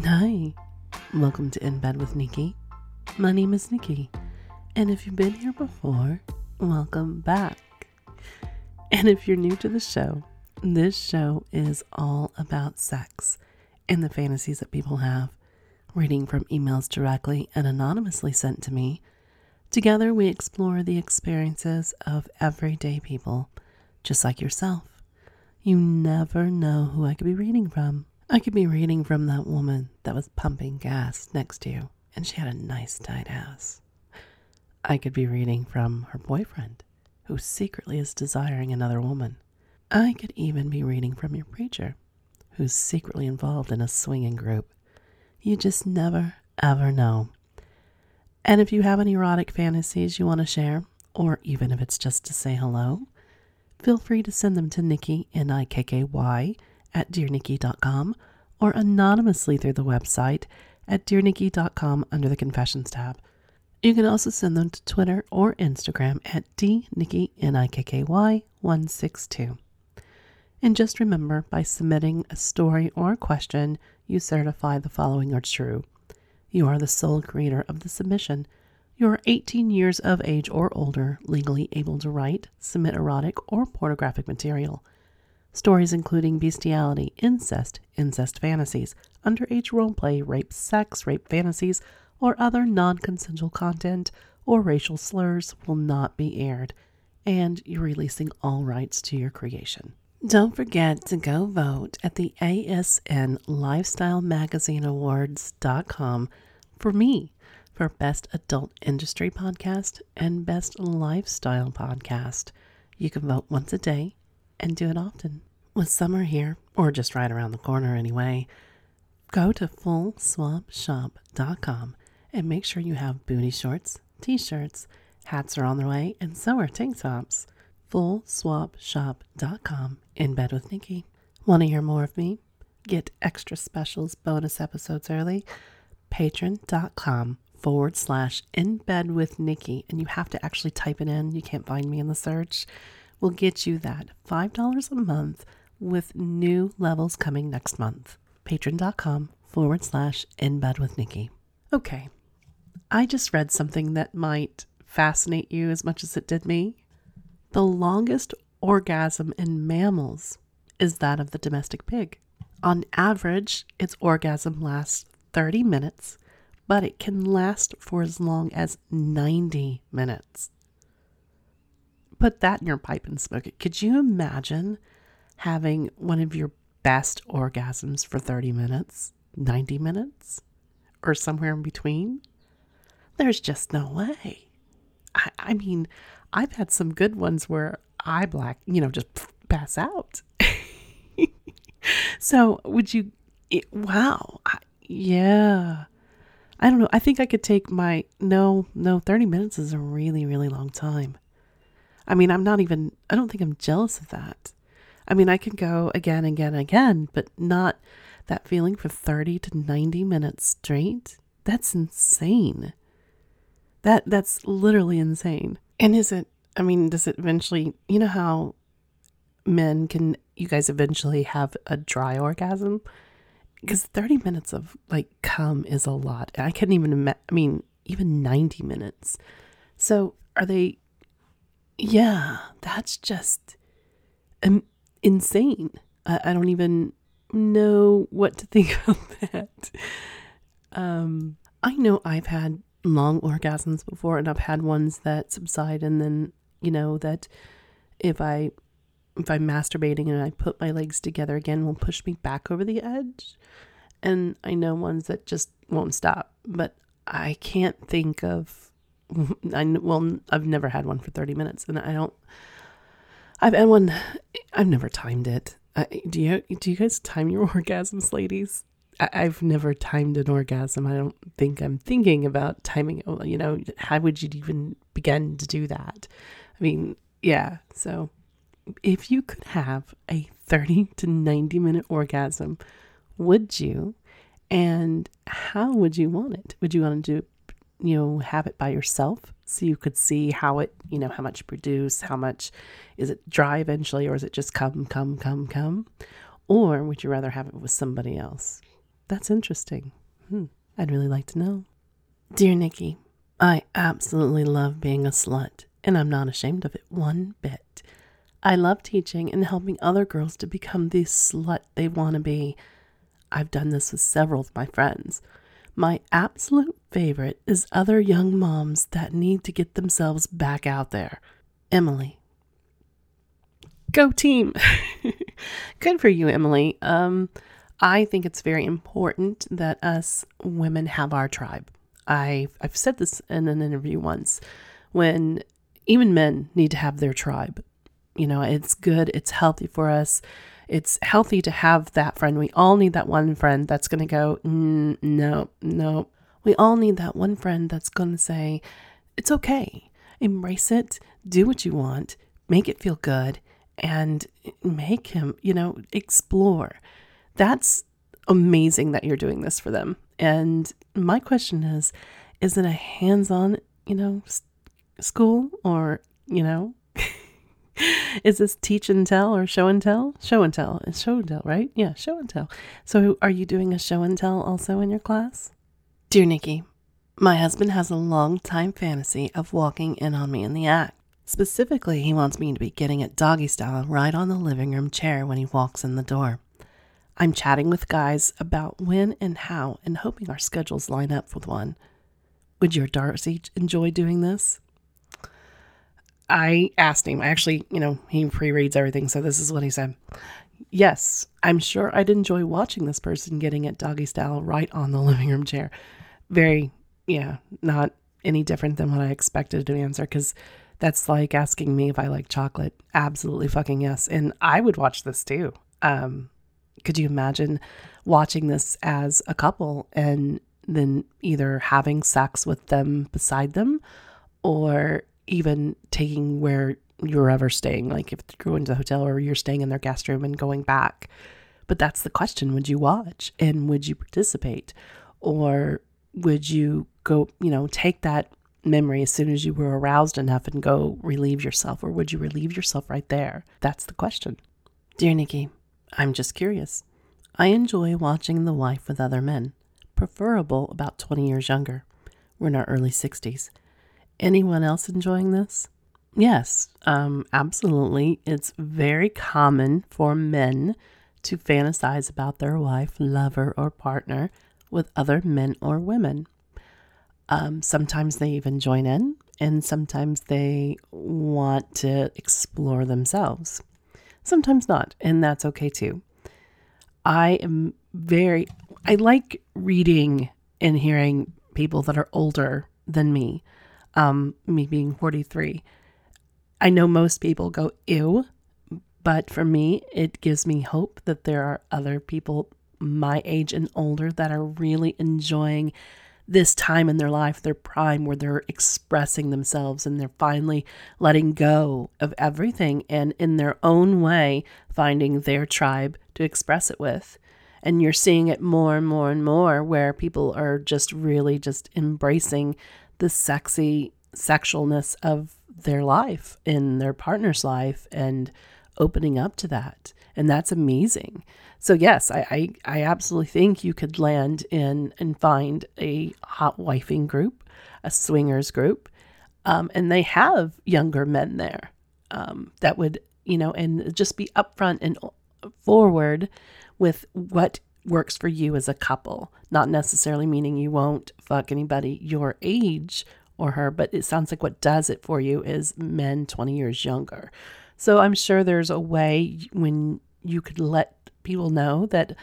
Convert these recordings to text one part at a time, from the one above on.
Hi, welcome to In Bed with Nikki. My name is Nikki, and if you've been here before, welcome back. And if you're new to the show, this show is all about sex and the fantasies that people have, reading from emails directly and anonymously sent to me. Together, we explore the experiences of everyday people, just like yourself. You never know who I could be reading from. I could be reading from that woman that was pumping gas next to you, and she had a nice tight ass. I could be reading from her boyfriend, who secretly is desiring another woman. I could even be reading from your preacher, who's secretly involved in a swinging group. You just never, ever know. And if you have any erotic fantasies you want to share, or even if it's just to say hello, feel free to send them to Nikki, N I K K Y, at dearnikki.com or anonymously through the website at dearnikki.com under the Confessions tab. You can also send them to Twitter or Instagram at dnikki162. And just remember, by submitting a story or a question, you certify the following are true. You are the sole creator of the submission. You are 18 years of age or older, legally able to write, submit erotic or pornographic material. Stories including bestiality, incest, incest fantasies, underage roleplay, rape, sex, rape fantasies, or other non consensual content or racial slurs will not be aired, and you're releasing all rights to your creation. Don't forget to go vote at the ASN Lifestyle Magazine Awards.com for me for Best Adult Industry Podcast and Best Lifestyle Podcast. You can vote once a day and do it often. With summer here, or just right around the corner anyway, go to fullswapshop.com and make sure you have booty shorts, t shirts, hats are on their way, and so are tank tops. Fullswapshop.com in bed with Nikki. Want to hear more of me? Get extra specials, bonus episodes early? Patreon.com forward slash in bed with Nikki. And you have to actually type it in. You can't find me in the search. We'll get you that $5 a month with new levels coming next month. Patreon.com forward slash in bed with Nikki. Okay. I just read something that might fascinate you as much as it did me. The longest orgasm in mammals is that of the domestic pig. On average, its orgasm lasts 30 minutes, but it can last for as long as 90 minutes. Put that in your pipe and smoke it. Could you imagine having one of your best orgasms for 30 minutes, 90 minutes, or somewhere in between? There's just no way. I, I mean, I've had some good ones where I black, you know, just pass out. so would you, it, wow. I, yeah. I don't know. I think I could take my, no, no, 30 minutes is a really, really long time. I mean, I'm not even, I don't think I'm jealous of that. I mean, I can go again, and again, and again, but not that feeling for 30 to 90 minutes straight. That's insane. That that's literally insane. And is it I mean, does it eventually, you know how men can you guys eventually have a dry orgasm? Cuz 30 minutes of like cum is a lot. I couldn't even ima- I mean, even 90 minutes. So, are they yeah, that's just um, insane. I, I don't even know what to think of that. Um, I know I've had long orgasms before, and I've had ones that subside, and then you know that if I if I'm masturbating and I put my legs together again, will push me back over the edge. And I know ones that just won't stop, but I can't think of. I well, I've never had one for thirty minutes, and I don't. I've had one. I've never timed it. I, do you? Do you guys time your orgasms, ladies? I, I've never timed an orgasm. I don't think I'm thinking about timing. You know, how would you even begin to do that? I mean, yeah. So, if you could have a 30 to 90 minute orgasm, would you? And how would you want it? Would you want to do, you know, have it by yourself so you could see how it, you know, how much produce, how much is it dry eventually, or is it just come, come, come, come? Or would you rather have it with somebody else? That's interesting. Hmm. I'd really like to know. Dear Nikki, I absolutely love being a slut, and I'm not ashamed of it one bit. I love teaching and helping other girls to become the slut they want to be. I've done this with several of my friends. My absolute favorite is other young moms that need to get themselves back out there. Emily. Go team. Good for you, Emily. Um, I think it's very important that us women have our tribe. I I've said this in an interview once when even men need to have their tribe. You know, it's good, it's healthy for us. It's healthy to have that friend. We all need that one friend that's going to go, mm, no, no. We all need that one friend that's going to say, it's okay. Embrace it, do what you want, make it feel good, and make him, you know, explore. That's amazing that you're doing this for them. And my question is is it a hands on, you know, school or, you know, is this teach and tell or show and tell? Show and tell. It's show and tell, right? Yeah, show and tell. So are you doing a show and tell also in your class? Dear Nikki, my husband has a long time fantasy of walking in on me in the act. Specifically, he wants me to be getting it doggy style right on the living room chair when he walks in the door. I'm chatting with guys about when and how and hoping our schedules line up with one. Would your Darcy enjoy doing this? I asked him. I actually, you know, he pre reads everything, so this is what he said. Yes, I'm sure I'd enjoy watching this person getting it doggy style right on the living room chair. Very, yeah, not any different than what I expected to answer because that's like asking me if I like chocolate. Absolutely fucking yes. And I would watch this too. Um, could you imagine watching this as a couple and then either having sex with them beside them or even taking where you're ever staying, like if you're going to the hotel or you're staying in their guest room and going back. But that's the question would you watch and would you participate? Or would you go, you know, take that memory as soon as you were aroused enough and go relieve yourself? Or would you relieve yourself right there? That's the question. Dear Nikki, I'm just curious. I enjoy watching the wife with other men, preferable about 20 years younger. We're in our early 60s. Anyone else enjoying this? Yes, um, absolutely. It's very common for men to fantasize about their wife, lover, or partner with other men or women. Um, sometimes they even join in, and sometimes they want to explore themselves. Sometimes not, and that's okay too. I am very, I like reading and hearing people that are older than me, um, me being 43. I know most people go, ew, but for me, it gives me hope that there are other people my age and older that are really enjoying this time in their life, their prime, where they're expressing themselves and they're finally letting go of everything and in their own way finding their tribe to express it with. And you're seeing it more and more and more where people are just really just embracing the sexy sexualness of their life in their partner's life and opening up to that. And that's amazing. So yes, I, I, I absolutely think you could land in and find a hot wifing group, a swingers group, um, and they have younger men there um, that would you know and just be upfront and forward with what works for you as a couple. Not necessarily meaning you won't fuck anybody your age or her, but it sounds like what does it for you is men 20 years younger. So I'm sure there's a way when you could let people know that,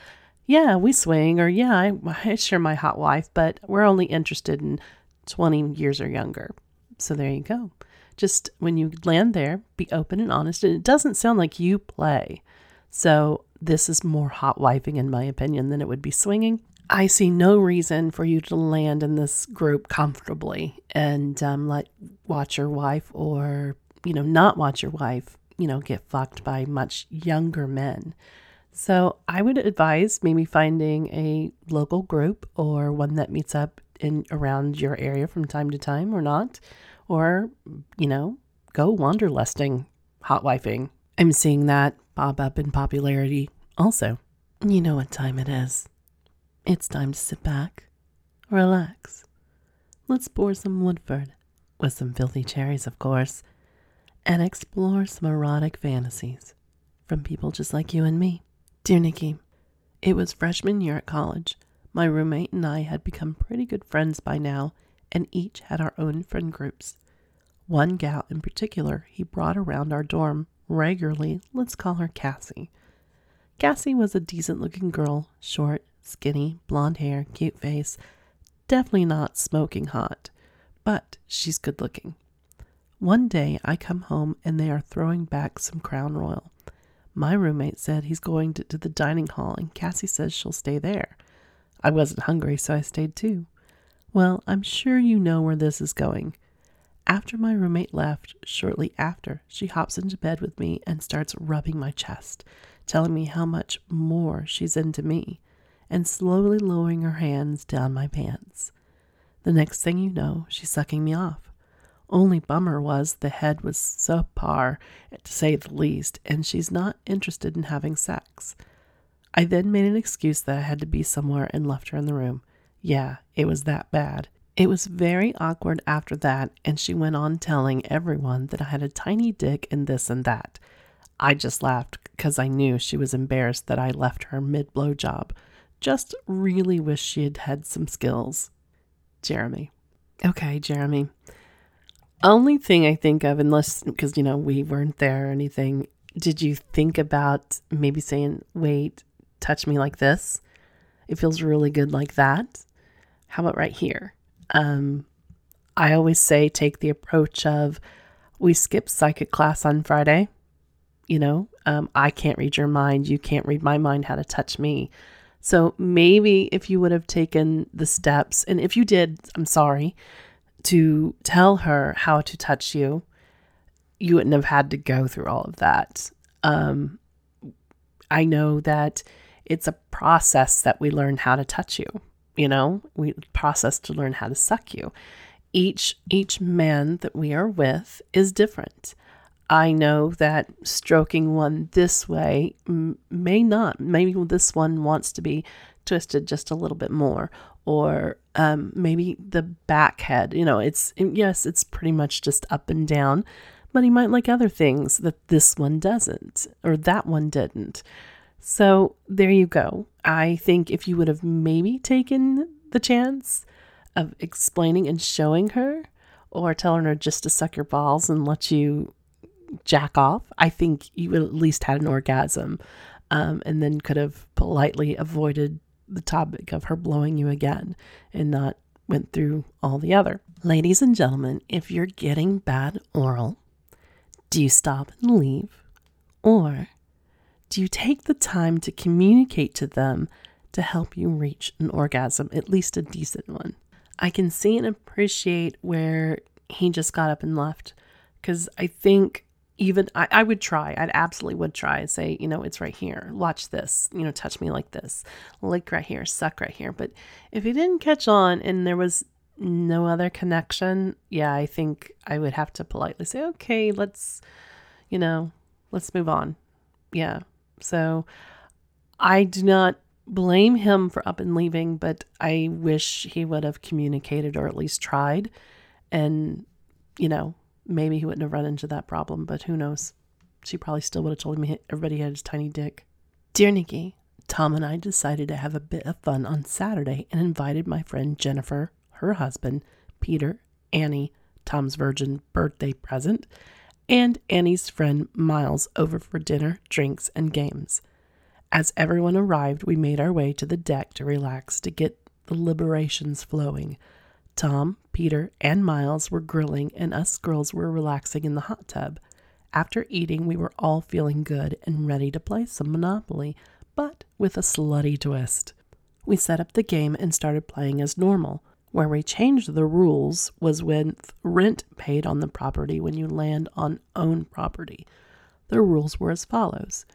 yeah, we swing, or yeah, I, I share my hot wife, but we're only interested in 20 years or younger. So there you go. Just when you land there, be open and honest. And it doesn't sound like you play. So this is more hot wifing, in my opinion, than it would be swinging. I see no reason for you to land in this group comfortably and um, let watch your wife or, you know, not watch your wife, you know, get fucked by much younger men. So I would advise maybe finding a local group or one that meets up in around your area from time to time or not, or you know, go wanderlusting, hot wifing. I'm seeing that pop up in popularity also. You know what time it is. It's time to sit back, relax. Let's pour some Woodford, with some filthy cherries, of course, and explore some erotic fantasies from people just like you and me. Dear Nikki, it was freshman year at college. My roommate and I had become pretty good friends by now and each had our own friend groups. One gal in particular he brought around our dorm regularly. Let's call her Cassie. Cassie was a decent looking girl, short, skinny, blonde hair, cute face, definitely not smoking hot, but she's good looking. One day I come home and they are throwing back some Crown Royal. My roommate said he's going to, to the dining hall and Cassie says she'll stay there. I wasn't hungry, so I stayed too. Well, I'm sure you know where this is going. After my roommate left, shortly after, she hops into bed with me and starts rubbing my chest, telling me how much more she's into me, and slowly lowering her hands down my pants. The next thing you know, she's sucking me off. Only bummer was the head was subpar, to say the least, and she's not interested in having sex. I then made an excuse that I had to be somewhere and left her in the room. Yeah, it was that bad. It was very awkward after that, and she went on telling everyone that I had a tiny dick and this and that. I just laughed because I knew she was embarrassed that I left her mid blow job. Just really wish she had had some skills. Jeremy. Okay, Jeremy. Only thing I think of, unless, because, you know, we weren't there or anything, did you think about maybe saying, wait, touch me like this? It feels really good like that. How about right here? Um, I always say take the approach of we skip psychic class on Friday. You know, um, I can't read your mind. You can't read my mind how to touch me. So maybe if you would have taken the steps, and if you did, I'm sorry, to tell her how to touch you, you wouldn't have had to go through all of that. Um, I know that it's a process that we learn how to touch you you know we process to learn how to suck you. Each each man that we are with is different. I know that stroking one this way may not maybe this one wants to be twisted just a little bit more or um, maybe the back head you know it's yes it's pretty much just up and down but he might like other things that this one doesn't or that one didn't so there you go. I think if you would have maybe taken the chance of explaining and showing her, or telling her just to suck your balls and let you jack off, I think you would at least had an orgasm um, and then could have politely avoided the topic of her blowing you again and not went through all the other. Ladies and gentlemen, if you're getting bad oral, do you stop and leave? Or do you take the time to communicate to them to help you reach an orgasm, at least a decent one? I can see and appreciate where he just got up and left because I think even I, I would try, I'd absolutely would try and say, you know, it's right here. Watch this, you know, touch me like this, lick right here, suck right here. But if he didn't catch on and there was no other connection, yeah, I think I would have to politely say, okay, let's, you know, let's move on. Yeah, so I do not blame him for up and leaving, but I wish he would have communicated or at least tried. And, you know, maybe he wouldn't have run into that problem, but who knows? She probably still would have told me everybody had his tiny dick. Dear Nikki, Tom and I decided to have a bit of fun on Saturday and invited my friend Jennifer, her husband, Peter, Annie, Tom's virgin birthday present, and Annie's friend Miles over for dinner, drinks, and games. As everyone arrived, we made our way to the deck to relax to get the liberations flowing. Tom, Peter, and Miles were grilling, and us girls were relaxing in the hot tub. After eating, we were all feeling good and ready to play some Monopoly, but with a slutty twist. We set up the game and started playing as normal. Where we changed the rules was with rent paid on the property when you land on owned property. The rules were as follows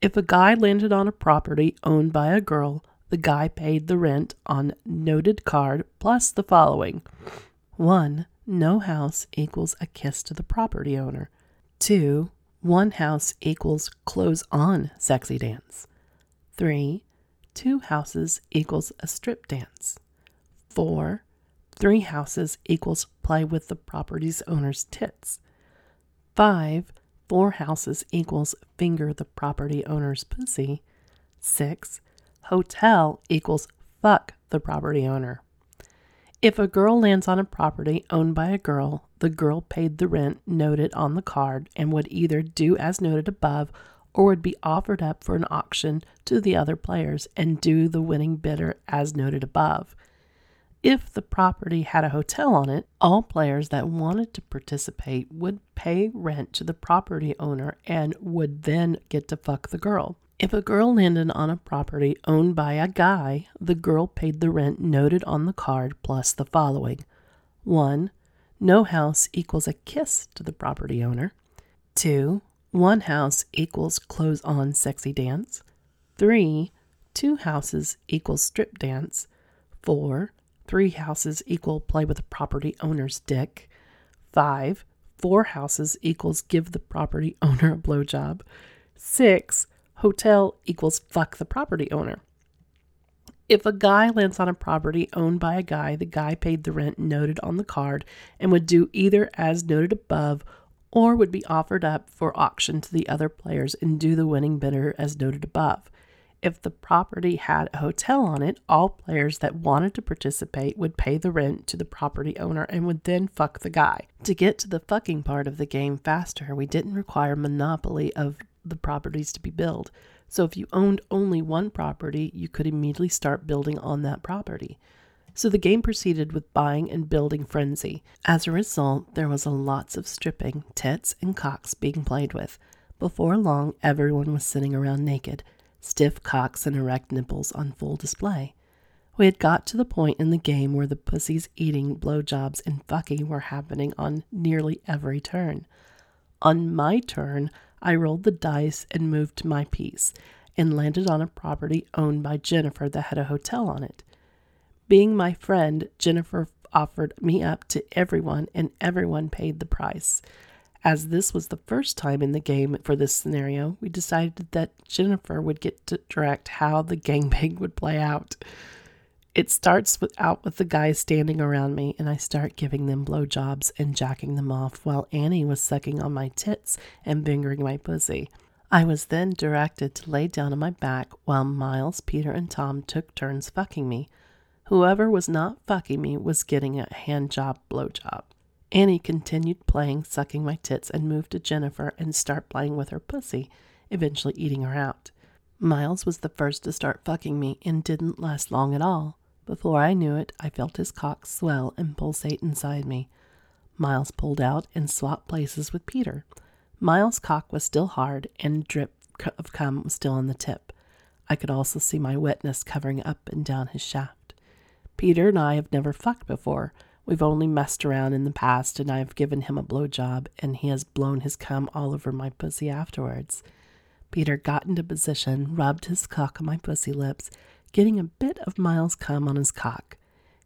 If a guy landed on a property owned by a girl, the guy paid the rent on noted card plus the following 1. No house equals a kiss to the property owner. 2. One house equals clothes on sexy dance. 3. two houses equals a strip dance. 4. Three houses equals play with the property's owner's tits. 5. Four houses equals finger the property owner's pussy. 6. Hotel equals fuck the property owner. If a girl lands on a property owned by a girl, the girl paid the rent noted on the card and would either do as noted above or would be offered up for an auction to the other players and do the winning bidder as noted above. If the property had a hotel on it, all players that wanted to participate would pay rent to the property owner and would then get to fuck the girl. If a girl landed on a property owned by a guy, the girl paid the rent noted on the card plus the following 1. No house equals a kiss to the property owner. 2. One house equals clothes on sexy dance. 3. Two houses equals strip dance. 4. Three houses equal play with the property owner's dick. 5. Four houses equals give the property owner a blowjob. 6 Hotel equals fuck the property owner. If a guy lands on a property owned by a guy, the guy paid the rent noted on the card and would do either as noted above or would be offered up for auction to the other players and do the winning bidder as noted above. If the property had a hotel on it, all players that wanted to participate would pay the rent to the property owner and would then fuck the guy. To get to the fucking part of the game faster, we didn't require monopoly of the properties to be built. So if you owned only one property, you could immediately start building on that property. So the game proceeded with buying and building frenzy. As a result, there was a lots of stripping, tits, and cocks being played with. Before long, everyone was sitting around naked, stiff cocks and erect nipples on full display. We had got to the point in the game where the pussies eating, blowjobs, and fucking were happening on nearly every turn. On my turn, I rolled the dice and moved to my piece and landed on a property owned by Jennifer that had a hotel on it. Being my friend, Jennifer offered me up to everyone, and everyone paid the price. As this was the first time in the game for this scenario, we decided that Jennifer would get to direct how the gangbang would play out. It starts with, out with the guys standing around me, and I start giving them blowjobs and jacking them off while Annie was sucking on my tits and fingering my pussy. I was then directed to lay down on my back while Miles, Peter, and Tom took turns fucking me. Whoever was not fucking me was getting a hand job blowjob. Annie continued playing, sucking my tits, and moved to Jennifer and start playing with her pussy, eventually eating her out. Miles was the first to start fucking me and didn't last long at all. Before I knew it, I felt his cock swell and pulsate inside me. Miles pulled out and swapped places with Peter. Miles' cock was still hard, and drip of cum was still on the tip. I could also see my wetness covering up and down his shaft. Peter and I have never fucked before. We've only messed around in the past, and I've given him a blowjob, and he has blown his cum all over my pussy afterwards. Peter got into position, rubbed his cock on my pussy lips, getting a bit of Miles' cum on his cock.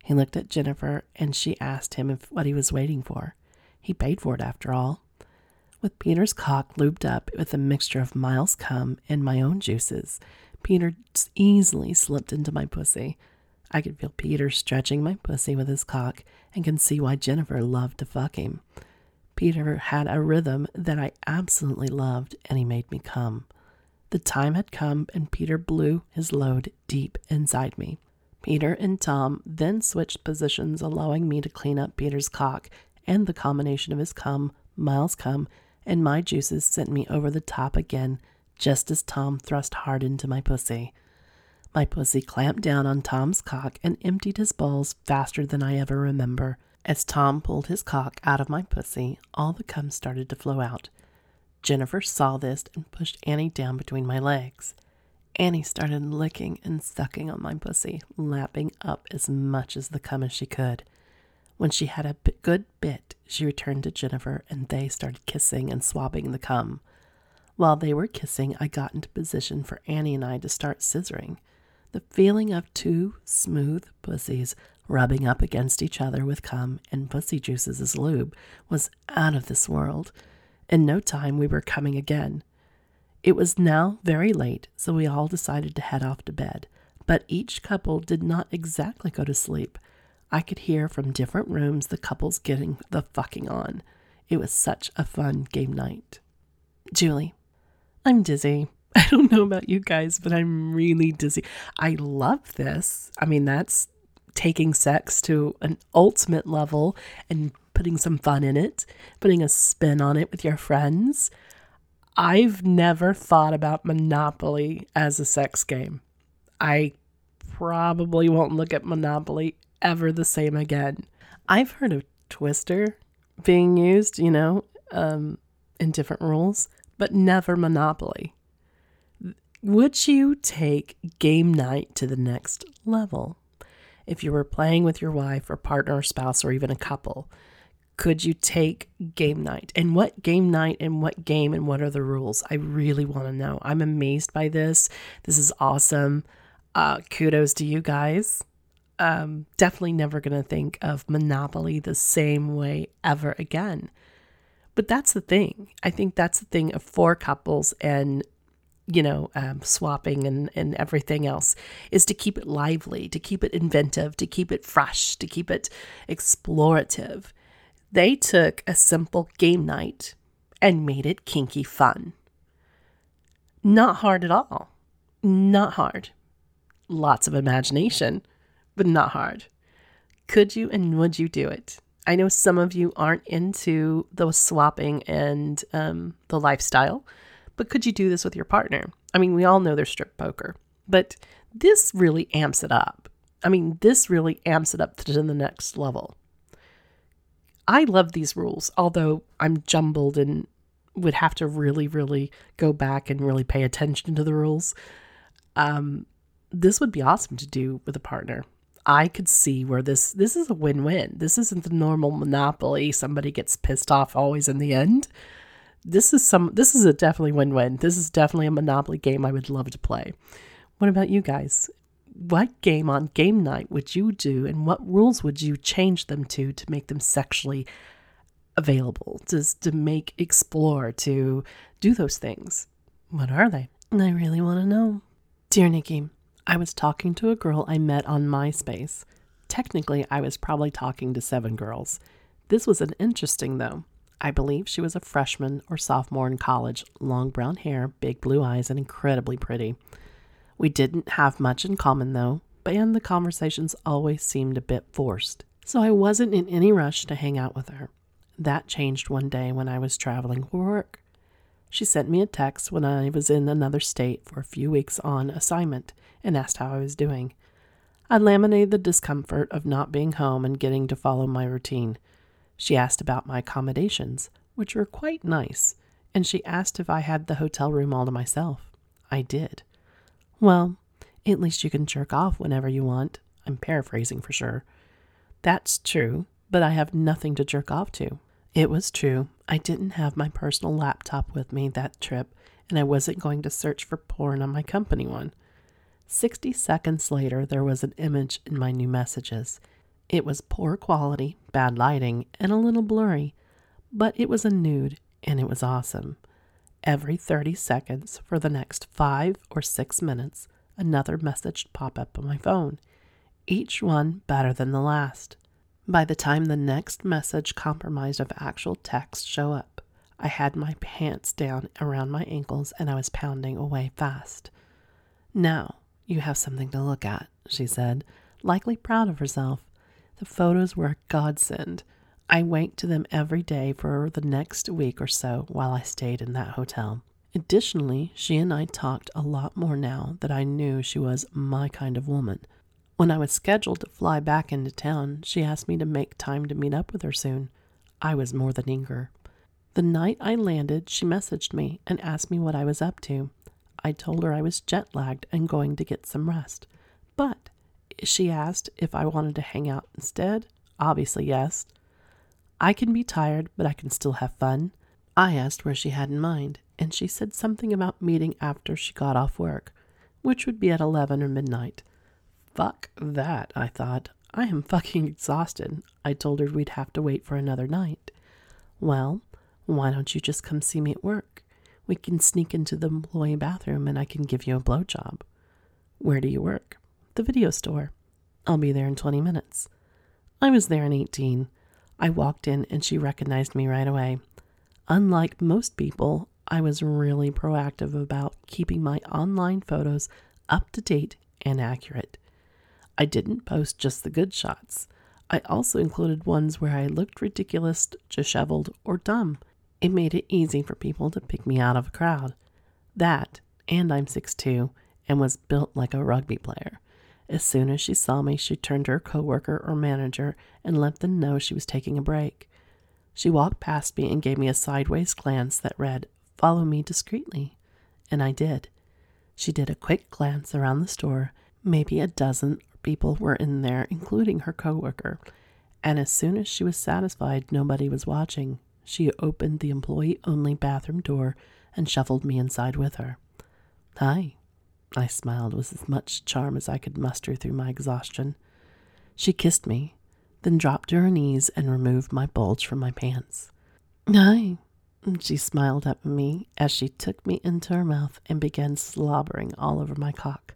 He looked at Jennifer and she asked him if what he was waiting for. He paid for it after all. With Peter's cock lubed up with a mixture of Miles' cum and my own juices, Peter easily slipped into my pussy. I could feel Peter stretching my pussy with his cock and can see why Jennifer loved to fuck him. Peter had a rhythm that I absolutely loved and he made me come. The time had come, and Peter blew his load deep inside me. Peter and Tom then switched positions, allowing me to clean up Peter's cock, and the combination of his cum, Miles' cum, and my juices sent me over the top again, just as Tom thrust hard into my pussy. My pussy clamped down on Tom's cock and emptied his balls faster than I ever remember. As Tom pulled his cock out of my pussy, all the cum started to flow out. Jennifer saw this and pushed Annie down between my legs. Annie started licking and sucking on my pussy, lapping up as much as the cum as she could. When she had a good bit, she returned to Jennifer and they started kissing and swabbing the cum. While they were kissing, I got into position for Annie and I to start scissoring. The feeling of two smooth pussies rubbing up against each other with cum and pussy juices as lube was out of this world. In no time, we were coming again. It was now very late, so we all decided to head off to bed. But each couple did not exactly go to sleep. I could hear from different rooms the couples getting the fucking on. It was such a fun game night. Julie, I'm dizzy. I don't know about you guys, but I'm really dizzy. I love this. I mean, that's taking sex to an ultimate level and putting some fun in it, putting a spin on it with your friends. I've never thought about Monopoly as a sex game. I probably won't look at Monopoly ever the same again. I've heard of Twister being used, you know, um, in different rules, but never Monopoly. Would you take game night to the next level? If you were playing with your wife or partner or spouse or even a couple, could you take game night? And what game night and what game and what are the rules? I really want to know. I'm amazed by this. This is awesome. Uh, kudos to you guys. Um, definitely never going to think of Monopoly the same way ever again. But that's the thing. I think that's the thing of four couples and you know, um, swapping and, and everything else is to keep it lively, to keep it inventive, to keep it fresh, to keep it explorative. They took a simple game night and made it kinky fun. Not hard at all. Not hard. Lots of imagination, but not hard. Could you and would you do it? I know some of you aren't into the swapping and um, the lifestyle but could you do this with your partner? I mean, we all know there's strip poker, but this really amps it up. I mean, this really amps it up to the next level. I love these rules, although I'm jumbled and would have to really, really go back and really pay attention to the rules. Um, this would be awesome to do with a partner. I could see where this this is a win-win. This isn't the normal monopoly. Somebody gets pissed off always in the end this is some this is a definitely win-win. This is definitely a Monopoly game I would love to play. What about you guys? What game on game night would you do and what rules would you change them to to make them sexually available? Just to make explore, to do those things. What are they? I really want to know. Dear Nikki, I was talking to a girl I met on MySpace. Technically, I was probably talking to seven girls. This was an interesting though. I believe she was a freshman or sophomore in college, long brown hair, big blue eyes, and incredibly pretty. We didn't have much in common though, and the conversations always seemed a bit forced, so I wasn't in any rush to hang out with her. That changed one day when I was traveling for work. She sent me a text when I was in another state for a few weeks on assignment and asked how I was doing. I laminated the discomfort of not being home and getting to follow my routine. She asked about my accommodations, which were quite nice, and she asked if I had the hotel room all to myself. I did. Well, at least you can jerk off whenever you want. I'm paraphrasing for sure. That's true, but I have nothing to jerk off to. It was true. I didn't have my personal laptop with me that trip, and I wasn't going to search for porn on my company one. Sixty seconds later, there was an image in my new messages. It was poor quality, bad lighting, and a little blurry, but it was a nude and it was awesome. Every 30 seconds for the next five or six minutes, another message pop up on my phone, each one better than the last. By the time the next message compromised of actual text show up, I had my pants down around my ankles and I was pounding away fast. Now you have something to look at, she said, likely proud of herself. The photos were a godsend. I went to them every day for the next week or so while I stayed in that hotel. Additionally, she and I talked a lot more now that I knew she was my kind of woman. When I was scheduled to fly back into town, she asked me to make time to meet up with her soon. I was more than eager. The night I landed, she messaged me and asked me what I was up to. I told her I was jet lagged and going to get some rest. But she asked if I wanted to hang out instead. Obviously, yes. I can be tired, but I can still have fun. I asked where she had in mind, and she said something about meeting after she got off work, which would be at 11 or midnight. Fuck that, I thought. I am fucking exhausted. I told her we'd have to wait for another night. Well, why don't you just come see me at work? We can sneak into the employee bathroom and I can give you a blowjob. Where do you work? The video store. I'll be there in 20 minutes. I was there in 18. I walked in and she recognized me right away. Unlike most people, I was really proactive about keeping my online photos up to date and accurate. I didn't post just the good shots. I also included ones where I looked ridiculous, disheveled, or dumb. It made it easy for people to pick me out of a crowd. That, and I'm 6'2 and was built like a rugby player. As soon as she saw me, she turned to her coworker or manager and let them know she was taking a break. She walked past me and gave me a sideways glance that read, Follow me discreetly. And I did. She did a quick glance around the store. Maybe a dozen people were in there, including her coworker. And as soon as she was satisfied nobody was watching, she opened the employee only bathroom door and shuffled me inside with her. Hi, I smiled with as much charm as I could muster through my exhaustion. She kissed me, then dropped to her knees and removed my bulge from my pants. Hi, she smiled up at me as she took me into her mouth and began slobbering all over my cock.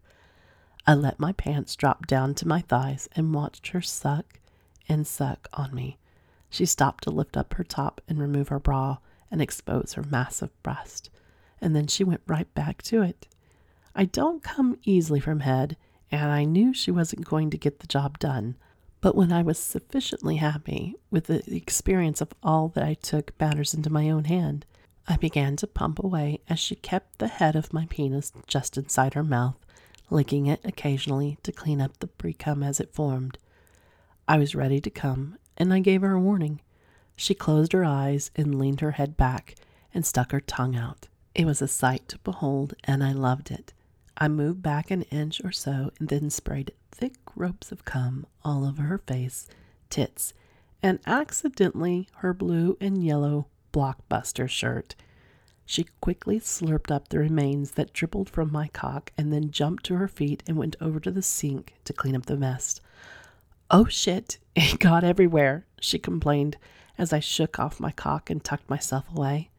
I let my pants drop down to my thighs and watched her suck and suck on me. She stopped to lift up her top and remove her bra and expose her massive breast, and then she went right back to it. I don't come easily from head, and I knew she wasn't going to get the job done. But when I was sufficiently happy with the experience of all that I took matters into my own hand, I began to pump away as she kept the head of my penis just inside her mouth, licking it occasionally to clean up the pre cum as it formed. I was ready to come, and I gave her a warning. She closed her eyes and leaned her head back and stuck her tongue out. It was a sight to behold, and I loved it. I moved back an inch or so and then sprayed thick ropes of cum all over her face, tits, and accidentally her blue and yellow blockbuster shirt. She quickly slurped up the remains that dribbled from my cock and then jumped to her feet and went over to the sink to clean up the mess. Oh shit, it got everywhere, she complained as I shook off my cock and tucked myself away.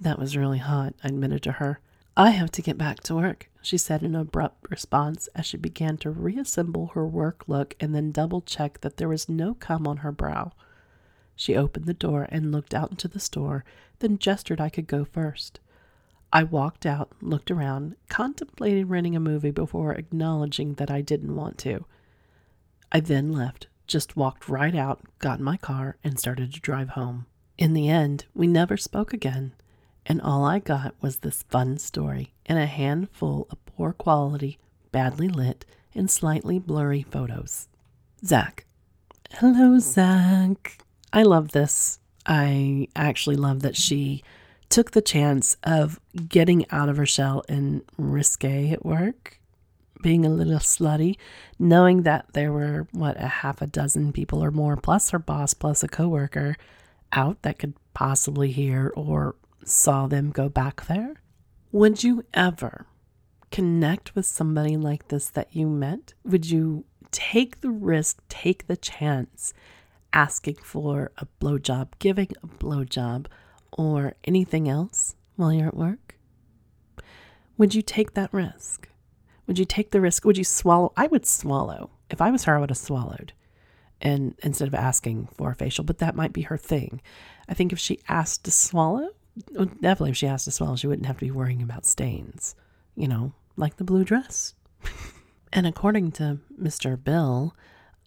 That was really hot, I admitted to her. I have to get back to work, she said in abrupt response as she began to reassemble her work look and then double check that there was no cum on her brow. She opened the door and looked out into the store, then gestured I could go first. I walked out, looked around, contemplated renting a movie before acknowledging that I didn't want to. I then left, just walked right out, got in my car, and started to drive home. In the end, we never spoke again and all I got was this fun story and a handful of poor quality, badly lit, and slightly blurry photos. Zach. Hello, Zach. I love this. I actually love that she took the chance of getting out of her shell and risque at work, being a little slutty, knowing that there were, what, a half a dozen people or more, plus her boss, plus a coworker out that could possibly hear or saw them go back there? Would you ever connect with somebody like this that you met? Would you take the risk, take the chance, asking for a blowjob, giving a blowjob, or anything else while you're at work? Would you take that risk? Would you take the risk? Would you swallow? I would swallow. If I was her, I would have swallowed. And instead of asking for a facial, but that might be her thing. I think if she asked to swallow, definitely if she asked as well, she wouldn't have to be worrying about stains, you know, like the blue dress. and according to Mr. Bill,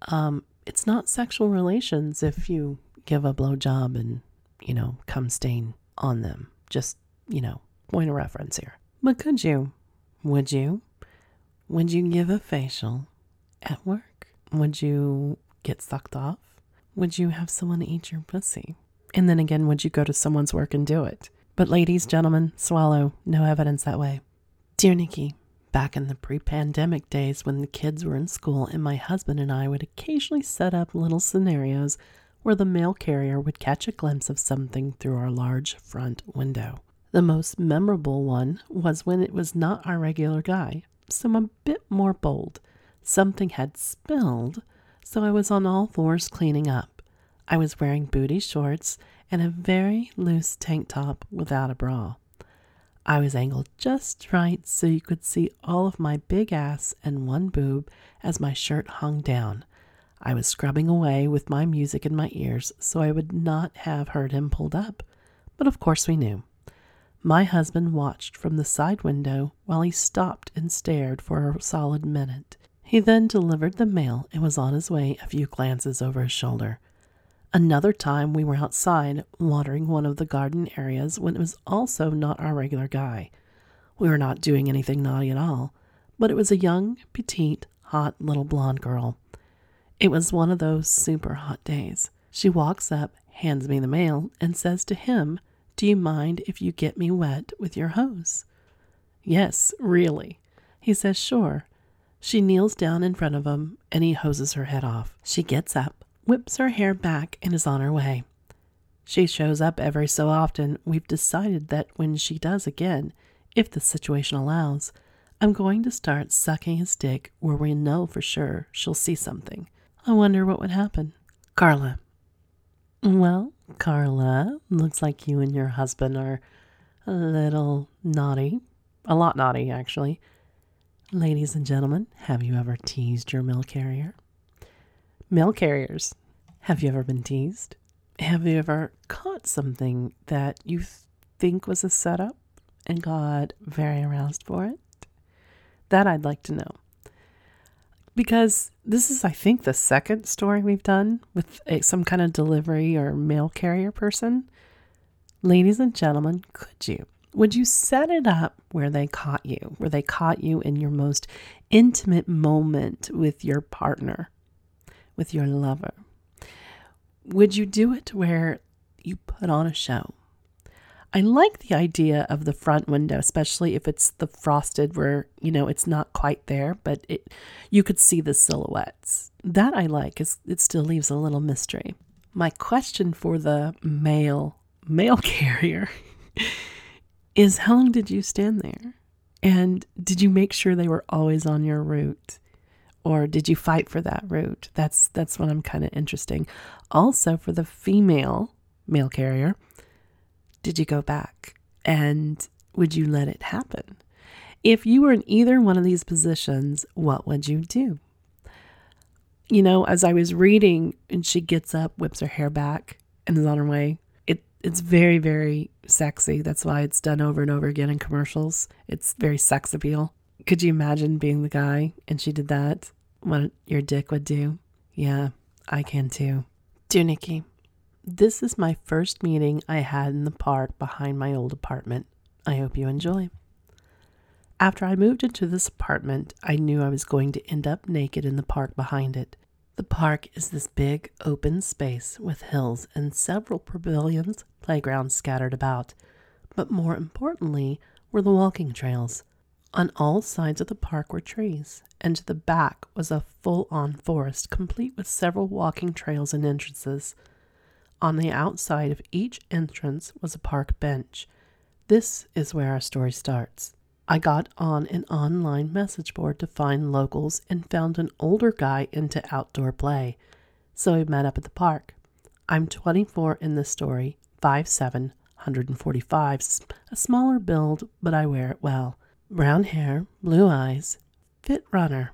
um, it's not sexual relations if you give a blowjob and, you know, come stain on them. Just, you know, point of reference here. But could you? Would you? Would you give a facial at work? Would you get sucked off? Would you have someone eat your pussy? And then again, would you go to someone's work and do it? But, ladies, gentlemen, swallow. No evidence that way. Dear Nikki, back in the pre pandemic days when the kids were in school and my husband and I would occasionally set up little scenarios where the mail carrier would catch a glimpse of something through our large front window. The most memorable one was when it was not our regular guy, so I'm a bit more bold. Something had spilled, so I was on all fours cleaning up. I was wearing booty shorts and a very loose tank top without a bra. I was angled just right so you could see all of my big ass and one boob as my shirt hung down. I was scrubbing away with my music in my ears so I would not have heard him pulled up. But of course we knew. My husband watched from the side window while he stopped and stared for a solid minute. He then delivered the mail and was on his way a few glances over his shoulder. Another time we were outside watering one of the garden areas when it was also not our regular guy. We were not doing anything naughty at all, but it was a young, petite, hot little blonde girl. It was one of those super hot days. She walks up, hands me the mail, and says to him, Do you mind if you get me wet with your hose? Yes, really. He says, Sure. She kneels down in front of him and he hoses her head off. She gets up, whips her hair back, and is on her way. She shows up every so often. We've decided that when she does again, if the situation allows, I'm going to start sucking his dick where we know for sure she'll see something. I wonder what would happen. Carla. Well, Carla, looks like you and your husband are a little naughty. A lot naughty, actually. Ladies and gentlemen, have you ever teased your mail carrier? Mail carriers, have you ever been teased? Have you ever caught something that you think was a setup and got very aroused for it? That I'd like to know. Because this is, I think, the second story we've done with a, some kind of delivery or mail carrier person. Ladies and gentlemen, could you? Would you set it up where they caught you, where they caught you in your most intimate moment with your partner? With your lover? Would you do it where you put on a show? I like the idea of the front window, especially if it's the frosted where, you know, it's not quite there, but it you could see the silhouettes. That I like is it still leaves a little mystery. My question for the mail mail carrier is how long did you stand there? And did you make sure they were always on your route? Or did you fight for that route? That's that's what I'm kind of interesting. Also for the female mail carrier, did you go back and would you let it happen? If you were in either one of these positions, what would you do? You know, as I was reading and she gets up, whips her hair back, and is on her way. It it's very, very sexy. That's why it's done over and over again in commercials. It's very sex appeal. Could you imagine being the guy and she did that? What your dick would do? Yeah, I can too. Dear Nikky, this is my first meeting I had in the park behind my old apartment. I hope you enjoy. After I moved into this apartment, I knew I was going to end up naked in the park behind it. The park is this big open space with hills and several pavilions, playgrounds scattered about. But more importantly were the walking trails. On all sides of the park were trees, and to the back was a full on forest, complete with several walking trails and entrances. On the outside of each entrance was a park bench. This is where our story starts. I got on an online message board to find locals and found an older guy into outdoor play. So we met up at the park. I'm 24 in this story, 5'7, 145, a smaller build, but I wear it well brown hair, blue eyes, fit runner.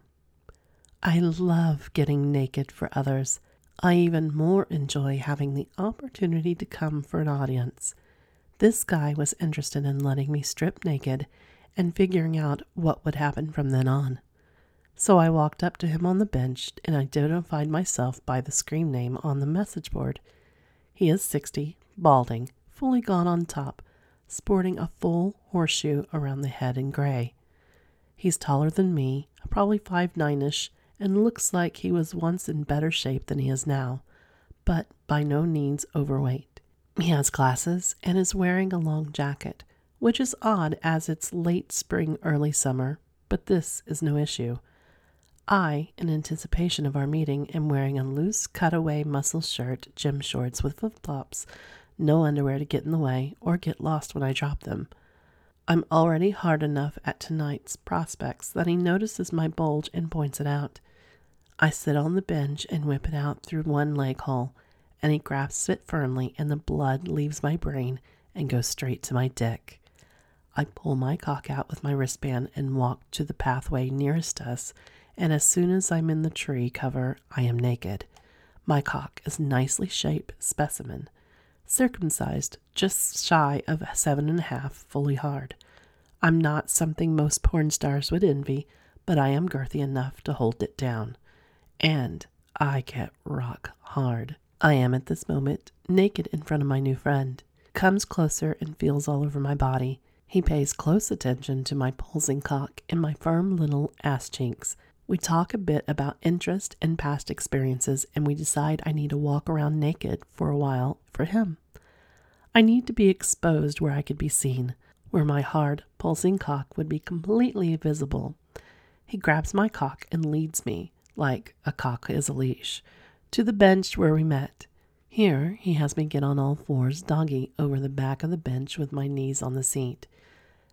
I love getting naked for others. I even more enjoy having the opportunity to come for an audience. This guy was interested in letting me strip naked and figuring out what would happen from then on. So I walked up to him on the bench and identified myself by the screen name on the message board. He is 60, balding, fully gone on top, sporting a full horseshoe around the head in gray. He's taller than me, probably five nine ish, and looks like he was once in better shape than he is now, but by no means overweight. He has glasses and is wearing a long jacket, which is odd as it's late spring, early summer, but this is no issue. I, in anticipation of our meeting, am wearing a loose cutaway muscle shirt, gym shorts with flip flops, no underwear to get in the way or get lost when I drop them. I'm already hard enough at tonight's prospects that he notices my bulge and points it out. I sit on the bench and whip it out through one leg hole, and he grasps it firmly, and the blood leaves my brain and goes straight to my dick. I pull my cock out with my wristband and walk to the pathway nearest us, and as soon as I'm in the tree cover, I am naked. My cock is nicely shaped specimen, circumcised, just shy of seven and a half, fully hard. I'm not something most porn stars would envy, but I am girthy enough to hold it down. And I get rock hard. I am at this moment naked in front of my new friend. Comes closer and feels all over my body. He pays close attention to my pulsing cock and my firm little ass cheeks. We talk a bit about interest and past experiences, and we decide I need to walk around naked for a while for him. I need to be exposed where I could be seen, where my hard, pulsing cock would be completely visible. He grabs my cock and leads me, like a cock is a leash, to the bench where we met. Here he has me get on all fours doggy over the back of the bench with my knees on the seat.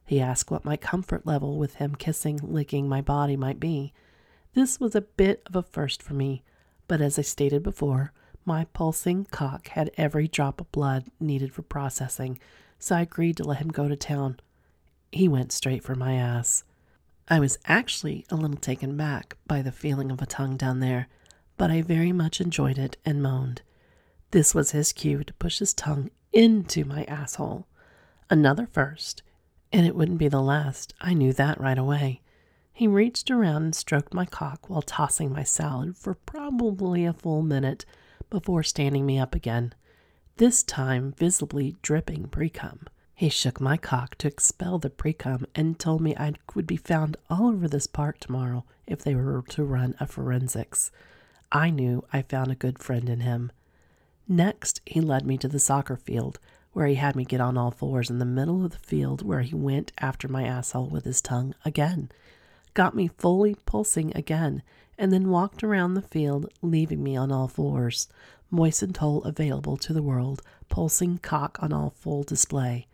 He asks what my comfort level with him kissing, licking my body might be. This was a bit of a first for me, but as I stated before, my pulsing cock had every drop of blood needed for processing, so I agreed to let him go to town. He went straight for my ass. I was actually a little taken back by the feeling of a tongue down there, but I very much enjoyed it and moaned. This was his cue to push his tongue into my asshole. Another first, and it wouldn't be the last. I knew that right away. He reached around and stroked my cock while tossing my salad for probably a full minute before standing me up again, this time visibly dripping precum. He shook my cock to expel the precum and told me I would be found all over this park tomorrow if they were to run a forensics. I knew I found a good friend in him. Next, he led me to the soccer field, where he had me get on all fours in the middle of the field, where he went after my asshole with his tongue again, got me fully pulsing again, and then walked around the field, leaving me on all fours, moistened hole available to the world, pulsing cock on all full display.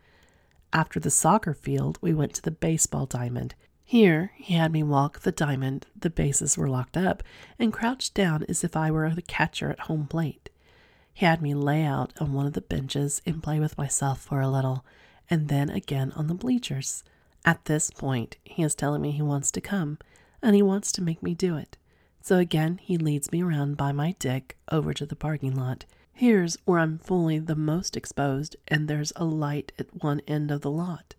After the soccer field, we went to the baseball diamond. Here, he had me walk the diamond, the bases were locked up, and crouched down as if I were the catcher at home plate. He had me lay out on one of the benches and play with myself for a little, and then again on the bleachers. At this point, he is telling me he wants to come, and he wants to make me do it. So again, he leads me around by my dick over to the parking lot. Here's where I'm fully the most exposed, and there's a light at one end of the lot.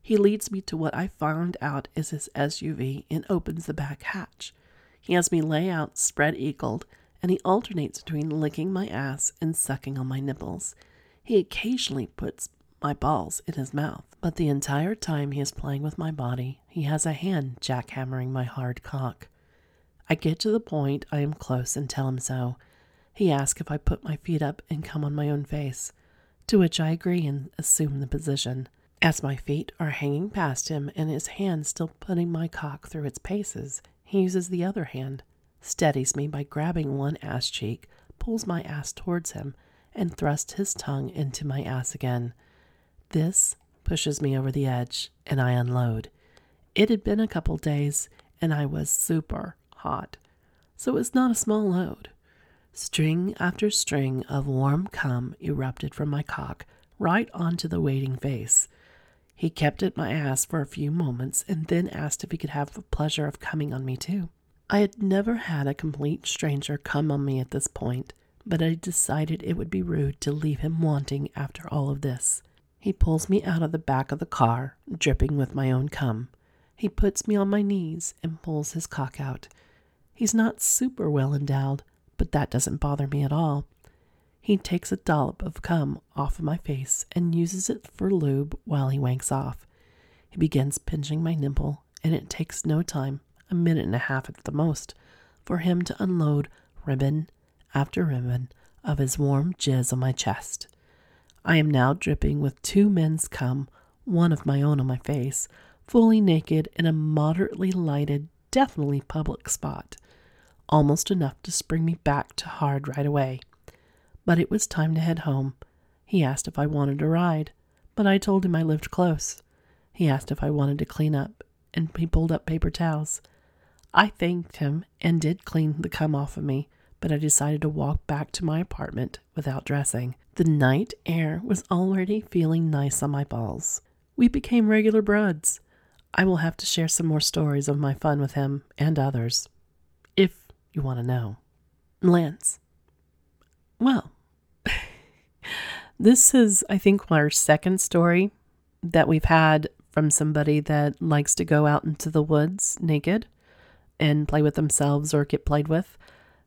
He leads me to what I found out is his SUV and opens the back hatch. He has me lay out spread eagled, and he alternates between licking my ass and sucking on my nipples. He occasionally puts my balls in his mouth, but the entire time he is playing with my body, he has a hand jackhammering my hard cock. I get to the point I am close and tell him so. He asks if I put my feet up and come on my own face, to which I agree and assume the position. As my feet are hanging past him and his hand still putting my cock through its paces, he uses the other hand, steadies me by grabbing one ass cheek, pulls my ass towards him, and thrusts his tongue into my ass again. This pushes me over the edge, and I unload. It had been a couple days, and I was super hot, so it was not a small load. String after string of warm cum erupted from my cock right onto the waiting face. He kept at my ass for a few moments and then asked if he could have the pleasure of coming on me too. I had never had a complete stranger come on me at this point, but I decided it would be rude to leave him wanting after all of this. He pulls me out of the back of the car, dripping with my own cum. He puts me on my knees and pulls his cock out. He's not super well endowed, but that doesn't bother me at all. He takes a dollop of cum off of my face and uses it for lube while he wanks off. He begins pinching my nipple, and it takes no time, a minute and a half at the most, for him to unload ribbon after ribbon of his warm jizz on my chest. I am now dripping with two men's cum, one of my own on my face, fully naked in a moderately lighted, definitely public spot almost enough to spring me back to hard right away. But it was time to head home. He asked if I wanted to ride, but I told him I lived close. He asked if I wanted to clean up, and he pulled up paper towels. I thanked him and did clean the cum off of me, but I decided to walk back to my apartment without dressing. The night air was already feeling nice on my balls. We became regular buds. I will have to share some more stories of my fun with him and others, if you want to know. Lance. Well, this is, I think, our second story that we've had from somebody that likes to go out into the woods naked and play with themselves or get played with.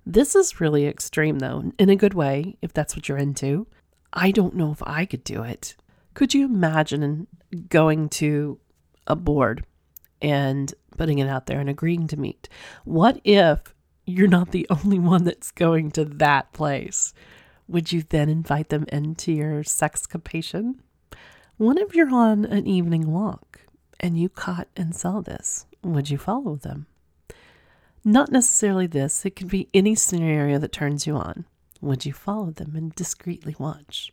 This is really extreme, though, in a good way, if that's what you're into. I don't know if I could do it. Could you imagine going to a board and putting it out there and agreeing to meet? What if you're not the only one that's going to that place? Would you then invite them into your sexcapation? What if you're on an evening walk and you caught and saw this? Would you follow them? Not necessarily this, it could be any scenario that turns you on. Would you follow them and discreetly watch?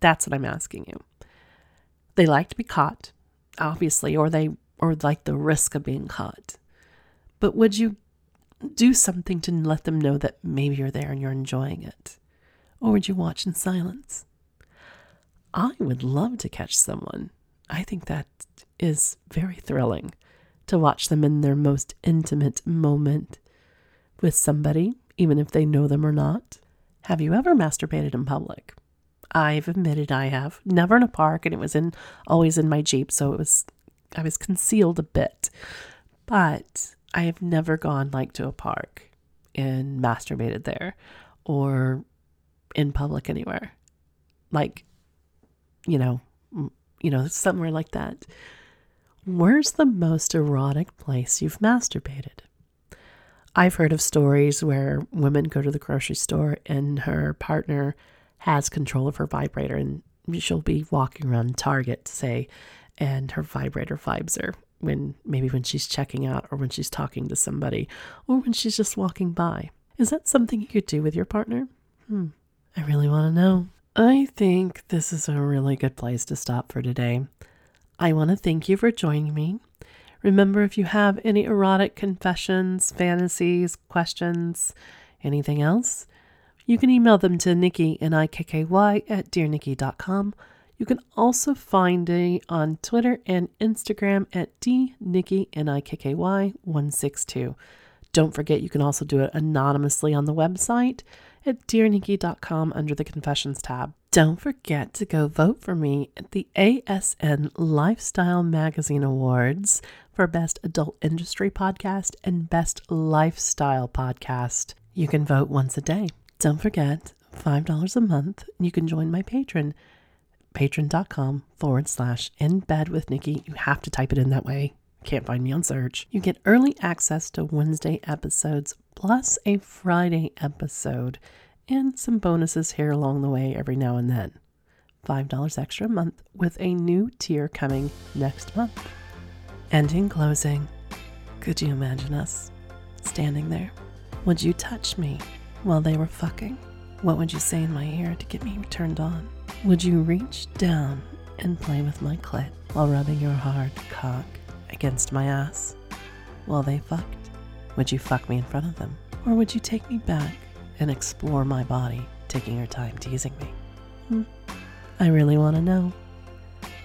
That's what I'm asking you. They like to be caught, obviously, or they or like the risk of being caught. But would you do something to let them know that maybe you're there and you're enjoying it? Or would you watch in silence? I would love to catch someone. I think that is very thrilling to watch them in their most intimate moment with somebody, even if they know them or not. Have you ever masturbated in public? I've admitted I have. Never in a park, and it was in always in my Jeep, so it was I was concealed a bit. But I have never gone like to a park and masturbated there or in public anywhere. Like, you know, you know, somewhere like that. Where's the most erotic place you've masturbated? I've heard of stories where women go to the grocery store and her partner has control of her vibrator and she'll be walking around Target, say, and her vibrator vibes her when maybe when she's checking out or when she's talking to somebody or when she's just walking by. Is that something you could do with your partner? Hmm. I really want to know. I think this is a really good place to stop for today. I want to thank you for joining me. Remember, if you have any erotic confessions, fantasies, questions, anything else, you can email them to Nikky, N-I-K-K-Y, at dearnikky.com. You can also find me on Twitter and Instagram at dnikky, N-I-K-K-Y, 162. Don't forget, you can also do it anonymously on the website at dearnikky.com under the Confessions tab. Don't forget to go vote for me at the ASN Lifestyle Magazine Awards for Best Adult Industry Podcast and Best Lifestyle Podcast. You can vote once a day. Don't forget, $5 a month, you can join my Patreon, Patreon.com forward slash in bed with Nikky. You have to type it in that way. Can't find me on search. You get early access to Wednesday episodes plus a Friday episode and some bonuses here along the way every now and then. $5 extra a month with a new tier coming next month. And in closing, could you imagine us standing there? Would you touch me while they were fucking? What would you say in my ear to get me turned on? Would you reach down and play with my clit while rubbing your hard cock against my ass while they fucked? Would you fuck me in front of them? Or would you take me back and explore my body, taking your time teasing me? Hmm. I really want to know.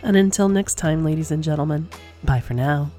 And until next time, ladies and gentlemen, bye for now.